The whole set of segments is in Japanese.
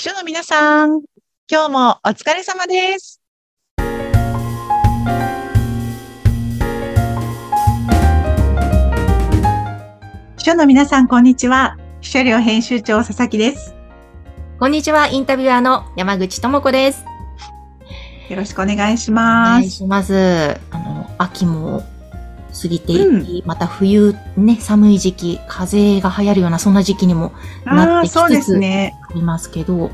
秘書の皆さん、今日もお疲れ様です。秘書の皆さん、こんにちは。秘書寮編集長、佐々木です。こんにちは、インタビュアーの山口智子です。よろしくお願いしおます。願いします。あの、秋も過ぎていき、うまた冬ね、寒い時期、風邪が流行るようなそんな時期にもなってきつつそうですね。ありますけど、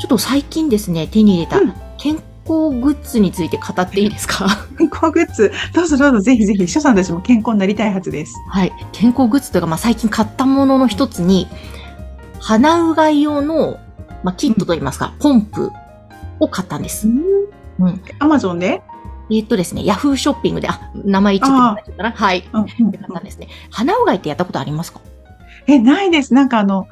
ちょっと最近ですね、手に入れたうん健康グッズについて語っていいですか？健康グッズ、どうぞどうぞ、ぜひぜひ、秘書さんたちも健康になりたいはずです。はい。健康グッズというか、まあ、最近買ったものの一つに、鼻うがい用の、まあ、キットといいますか、ポンプを買ったんです。うん。アマゾンで？えーっとですね、ヤフーショッピングで、あ、名前言っちゃったな。はい。うんうんで買ったんですね。鼻うがいってやったことありますか？え、ないです。なんかあの、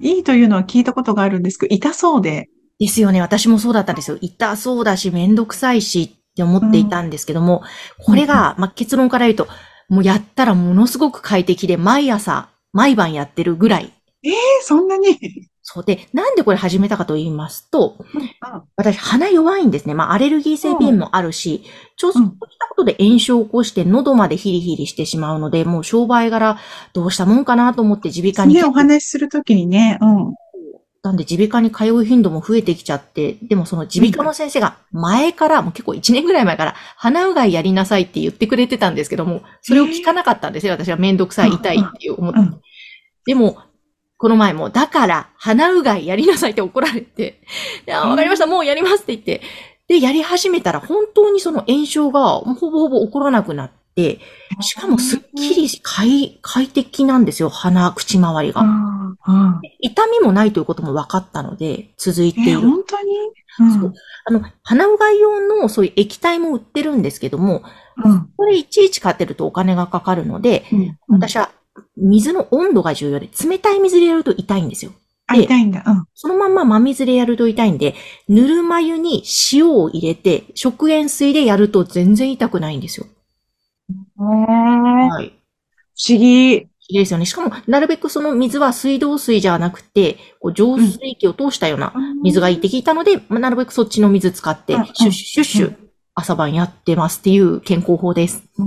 いいというのは聞いたことがあるんですけど、痛そうで。ですよね。私もそうだったんですよ。痛そうだし、めんどくさいしって思っていたんですけども、これが、まあ、結論から言うと、もうやったらものすごく快適で、毎朝、毎晩やってるぐらい。え、そんなに？そうで、なんでこれ始めたかと言いますと、あ私、鼻弱いんですね。まあ、アレルギー性鼻炎もあるし、ちょっとうんしたことで炎症を起こして喉までヒリヒリしてしまうので、もう商売柄どうしたもんかなと思って耳鼻科にね、お話しするときにね、うん。なんで耳鼻科に通う頻度も増えてきちゃって、でもその耳鼻科の先生が前から、もう結構1年ぐらい前から、鼻うがいやりなさいって言ってくれてたんですけども、それを聞かなかったんですよ。私はめんどくさい、痛いっていう思って。うんでも、この前も、だから、鼻うがいやりなさいって怒られて、であわかりました、もうやりますって言って、で、やり始めたら本当にその炎症がほぼほぼ起こらなくなって、しかもすっきり快、快適なんですよ、鼻、口周りが。痛みもないということも分かったので、続いていえ、る。本当に？そう。あの、鼻うがい用のそういう液体も売ってるんですけども、うん。これいちいち買ってるとお金がかかるので、うん。私は水の温度が重要で、冷たい水でやると痛いんですよ。あ、痛いんだ。うん。そのまんま真水でやると痛いんで、ぬるま湯に塩を入れて、食塩水でやると全然痛くないんですよ。へえ。はい。不思議。いいですよね。しかも、なるべくその水は水道水じゃなくて、こう浄水器を通したような水がいいって聞いたので、まあ、なるべくそっちの水使ってうん、シュッシュッシュッ、朝晩やってますっていう健康法です。う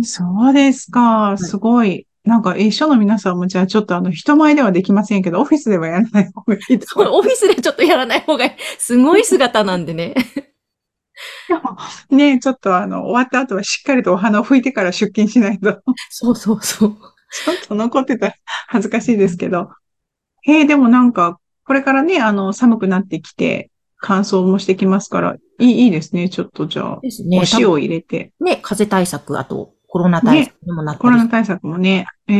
ん、そうですか。すごい。なんか、一緒の皆さんも、じゃあちょっとあの、人前ではできませんけど、オフィスではやらない方がいいオフィスでちょっとやらない方がいい。すごい姿なんでね。す。ね、ちょっとあの、終わった後はしっかりとお花を拭いてから出勤しないと、そうそうそう。ちょっと残ってたら恥ずかしいですけど。へえ、でもなんか、これからね、あの、寒くなってきて、乾燥もしてきますから、いい、いいですね。ちょっとじゃあ、ね。お塩を入れて。ね、風邪対策、あとコロナ対策にもなったり、コロナ対策もね。え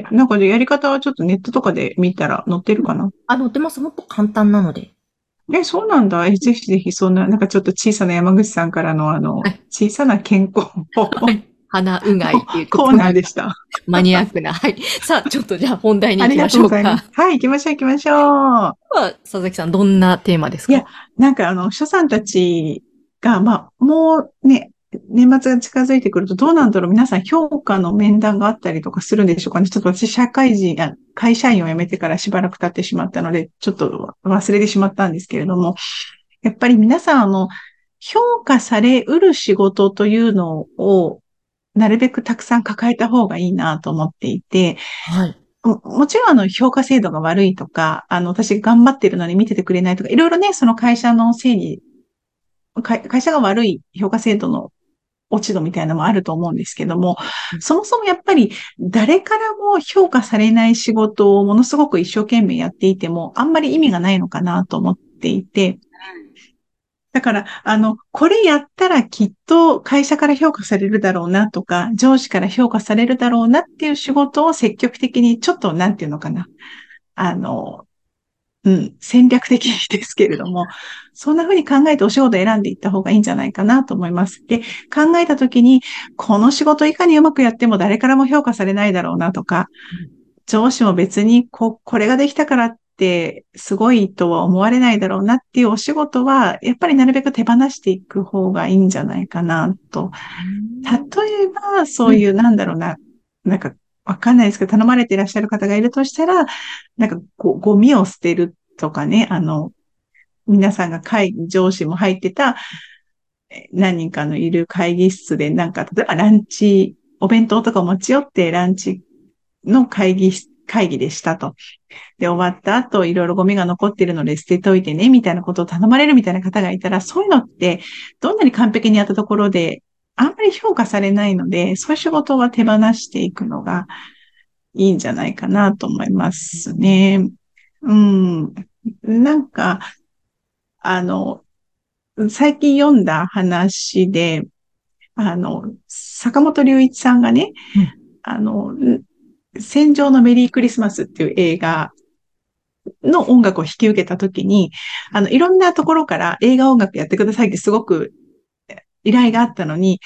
ー、なんかでやり方はちょっとネットとかで見たら載ってるかな？あ、載ってます。もっと簡単なので。え、そうなんだ。え、ぜひぜひ、そんな、なんかちょっと小さな山口さんからのあのはい、小さな健康鼻うがいっていうコーナーでした。マニアックな。はい。さあ、ちょっとじゃあ本題に行きましょうか。とうございます。はい、行きましょう行きましょう。は佐々木さん、どんなテーマですか？いやなんかあの、書さんたちが、まあ、もうね、年末が近づいてくるとどうなんだろう皆さん評価の面談があったりとかするんでしょうかねちょっと私社会人、あ会社員を辞めてからしばらく経ってしまったので、ちょっと忘れてしまったんですけれども、やっぱり皆さんあの、評価されうる仕事というのを、なるべくたくさん抱えた方がいいなと思っていて、はい。ももちろんあの評価制度が悪いとか、あの私頑張ってるのに見ててくれないとか、いろいろね、その会社のせいに、会会社が悪い評価制度の落ち度みたいなのもあると思うんですけども、そもそもやっぱり誰からも評価されない仕事をものすごく一生懸命やっていても、あんまり意味がないのかなと思っていて、だから、あの、これやったらきっと会社から評価されるだろうなとか、上司から評価されるだろうなっていう仕事を積極的にちょっと、なんていうのかな。あの、うん、戦略的ですけれども、そんな風に考えてお仕事を選んでいった方がいいんじゃないかなと思います。で、考えたときに、この仕事いかにうまくやっても誰からも評価されないだろうなとか、上司も別にこ、これができたからってすごいとは思われないだろうなっていうお仕事は、やっぱりなるべく手放していく方がいいんじゃないかなと。例えば、そういう、なんだろうな、なんか、わかんないですけど、頼まれていらっしゃる方がいるとしたら、なんかご、ゴミを捨てるっとかね、あの、皆さんが会議、上司も入ってた、何人かのいる会議室で、なんか、例えばランチ、お弁当とか持ち寄ってランチの会議、会議でしたと。で、終わった後、いろいろゴミが残ってるので捨てといてね、みたいなことを頼まれるみたいな方がいたら、そういうのって、どんなに完璧にやったところで、あんまり評価されないので、そういう仕事は手放していくのがいいんじゃないかなと思いますね。うん。なんか、あの、最近読んだ話で、あの、坂本龍一さんがね、うん、あの、戦場のメリークリスマスっていう映画の音楽を引き受けたときに、あの、いろんなところから映画音楽やってくださいってすごく依頼があったのに、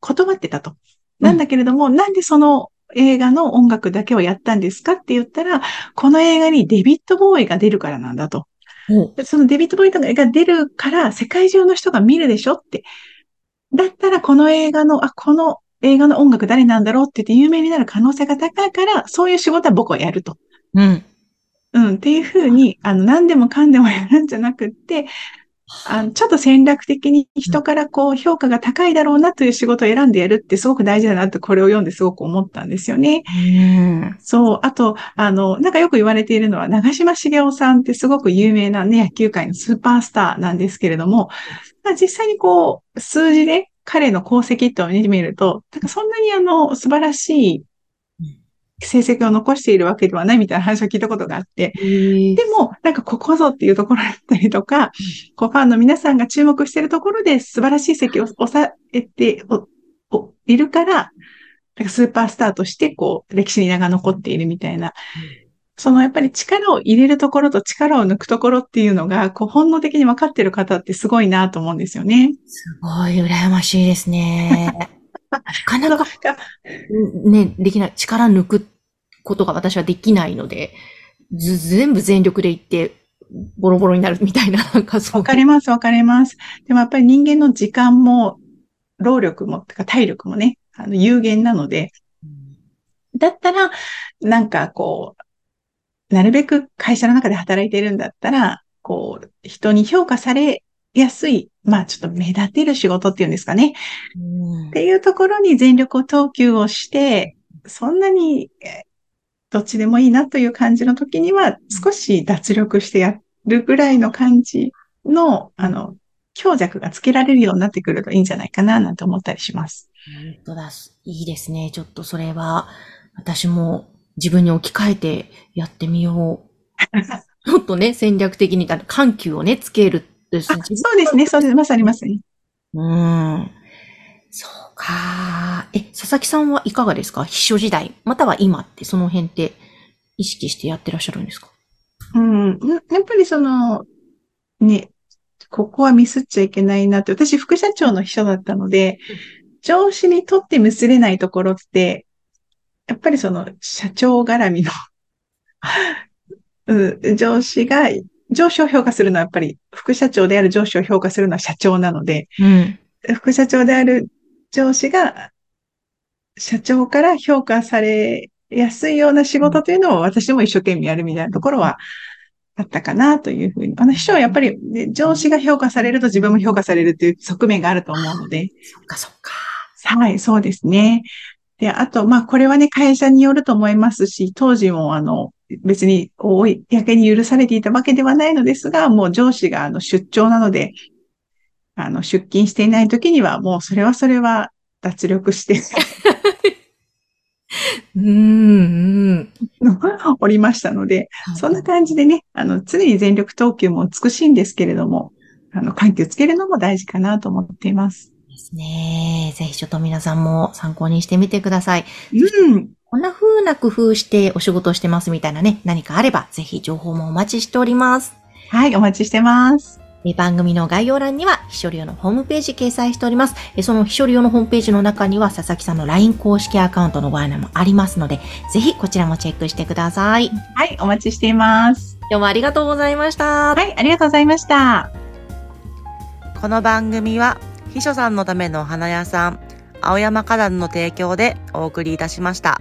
断ってたと。なんだけれども、うん、なんでその映画の音楽だけをやったんですかって言ったら、この映画にデビッド・ボーイが出るからなんだと。うん、そのデビッド・ボーイが出るから世界中の人が見るでしょって。だったらこの映画の、あ、この映画の音楽誰なんだろうって言って有名になる可能性が高いから、そういう仕事は僕はやると。うん。うん、っていうふうに、あの、何でもかんでもやるんじゃなくって、あのちょっと戦略的に人からこう評価が高いだろうなという仕事を選んでやるってすごく大事だなってこれを読んですごく思ったんですよね。うん、そう。あと、あの、なんかよく言われているのは長嶋茂雄さんってすごく有名なね、野球界のスーパースターなんですけれども、まあ、実際にこう、数字で彼の功績と見ると、なんかそんなにあの、素晴らしい成績を残しているわけではないみたいな話を聞いたことがあって、でも、なんかここぞっていうところだったりとか、こうファンの皆さんが注目しているところで素晴らしい席を抑えているから、かスーパースターとしてこう歴史に名が残っているみたいな、そのやっぱり力を入れるところと力を抜くところっていうのが、こう本能的に分かっている方ってすごいなと思うんですよね。すごい羨ましいですね。なかなか、ね、できない、力抜くことが私はできないので、全部全力でいって、ボロボロになるみたいな、なんかそう。わかります、わかります。でもやっぱり人間の時間も、労力も、か体力もね、あの、有限なので、だったら、なんかこう、なるべく会社の中で働いてるんだったら、こう、人に評価されやすい、まあちょっと目立てる仕事っていうんですかね。うん、っていうところに全力を投球をして、そんなにどっちでもいいなという感じの時には、少し脱力してやるぐらいの感じの、あの、強弱がつけられるようになってくるといいんじゃないかな、なんて思ったりします。本当だ。いいですね。ちょっとそれは、私も自分に置き換えてやってみよう。もっとね、戦略的に、緩急をね、つけるです。そうですね、そうです。まさにまさに。うん。そうか。え、佐々木さんはいかがですか？秘書時代、または今ってその辺って意識してやってらっしゃるんですか？うん。やっぱりその、ね、ここはミスっちゃいけないなって、私副社長の秘書だったので、上司にとってミスれないところって、やっぱりその社長絡みのうん、上司が上司を評価するのはやっぱり副社長である上司を評価するのは社長なので、うん、副社長である上司が社長から評価されやすいような仕事というのを私も一生懸命やるみたいなところはあったかなというふうに。あの秘書はやっぱり、ね、上司が評価されると自分も評価されるという側面があると思うので。そっかそっか。はい、そうですね。で、あと、まあ、これはね、会社によると思いますし、当時もあの、別に、多い、やけに許されていたわけではないのですが、もう上司があの出張なので、あの、出勤していない時には、もうそれはそれは脱力してうん、おりましたので、そんな感じでね、あの、常に全力投球も美しいんですけれども、あの、緩急つけるのも大事かなと思っています。ですね。ぜひちょっと皆さんも参考にしてみてください。うん。こんな風な工夫してお仕事してますみたいなね、何かあれば、ぜひ情報もお待ちしております。はい、お待ちしてます。番組の概要欄には、秘書流のホームページ掲載しております。その秘書流のホームページの中には、佐々木さんの LINE 公式アカウントのご案内もありますので、ぜひこちらもチェックしてください。はい、お待ちしています。今日もありがとうございました。はい、ありがとうございました。この番組は、秘書さんのためのお花屋さん、青山花壇の提供でお送りいたしました。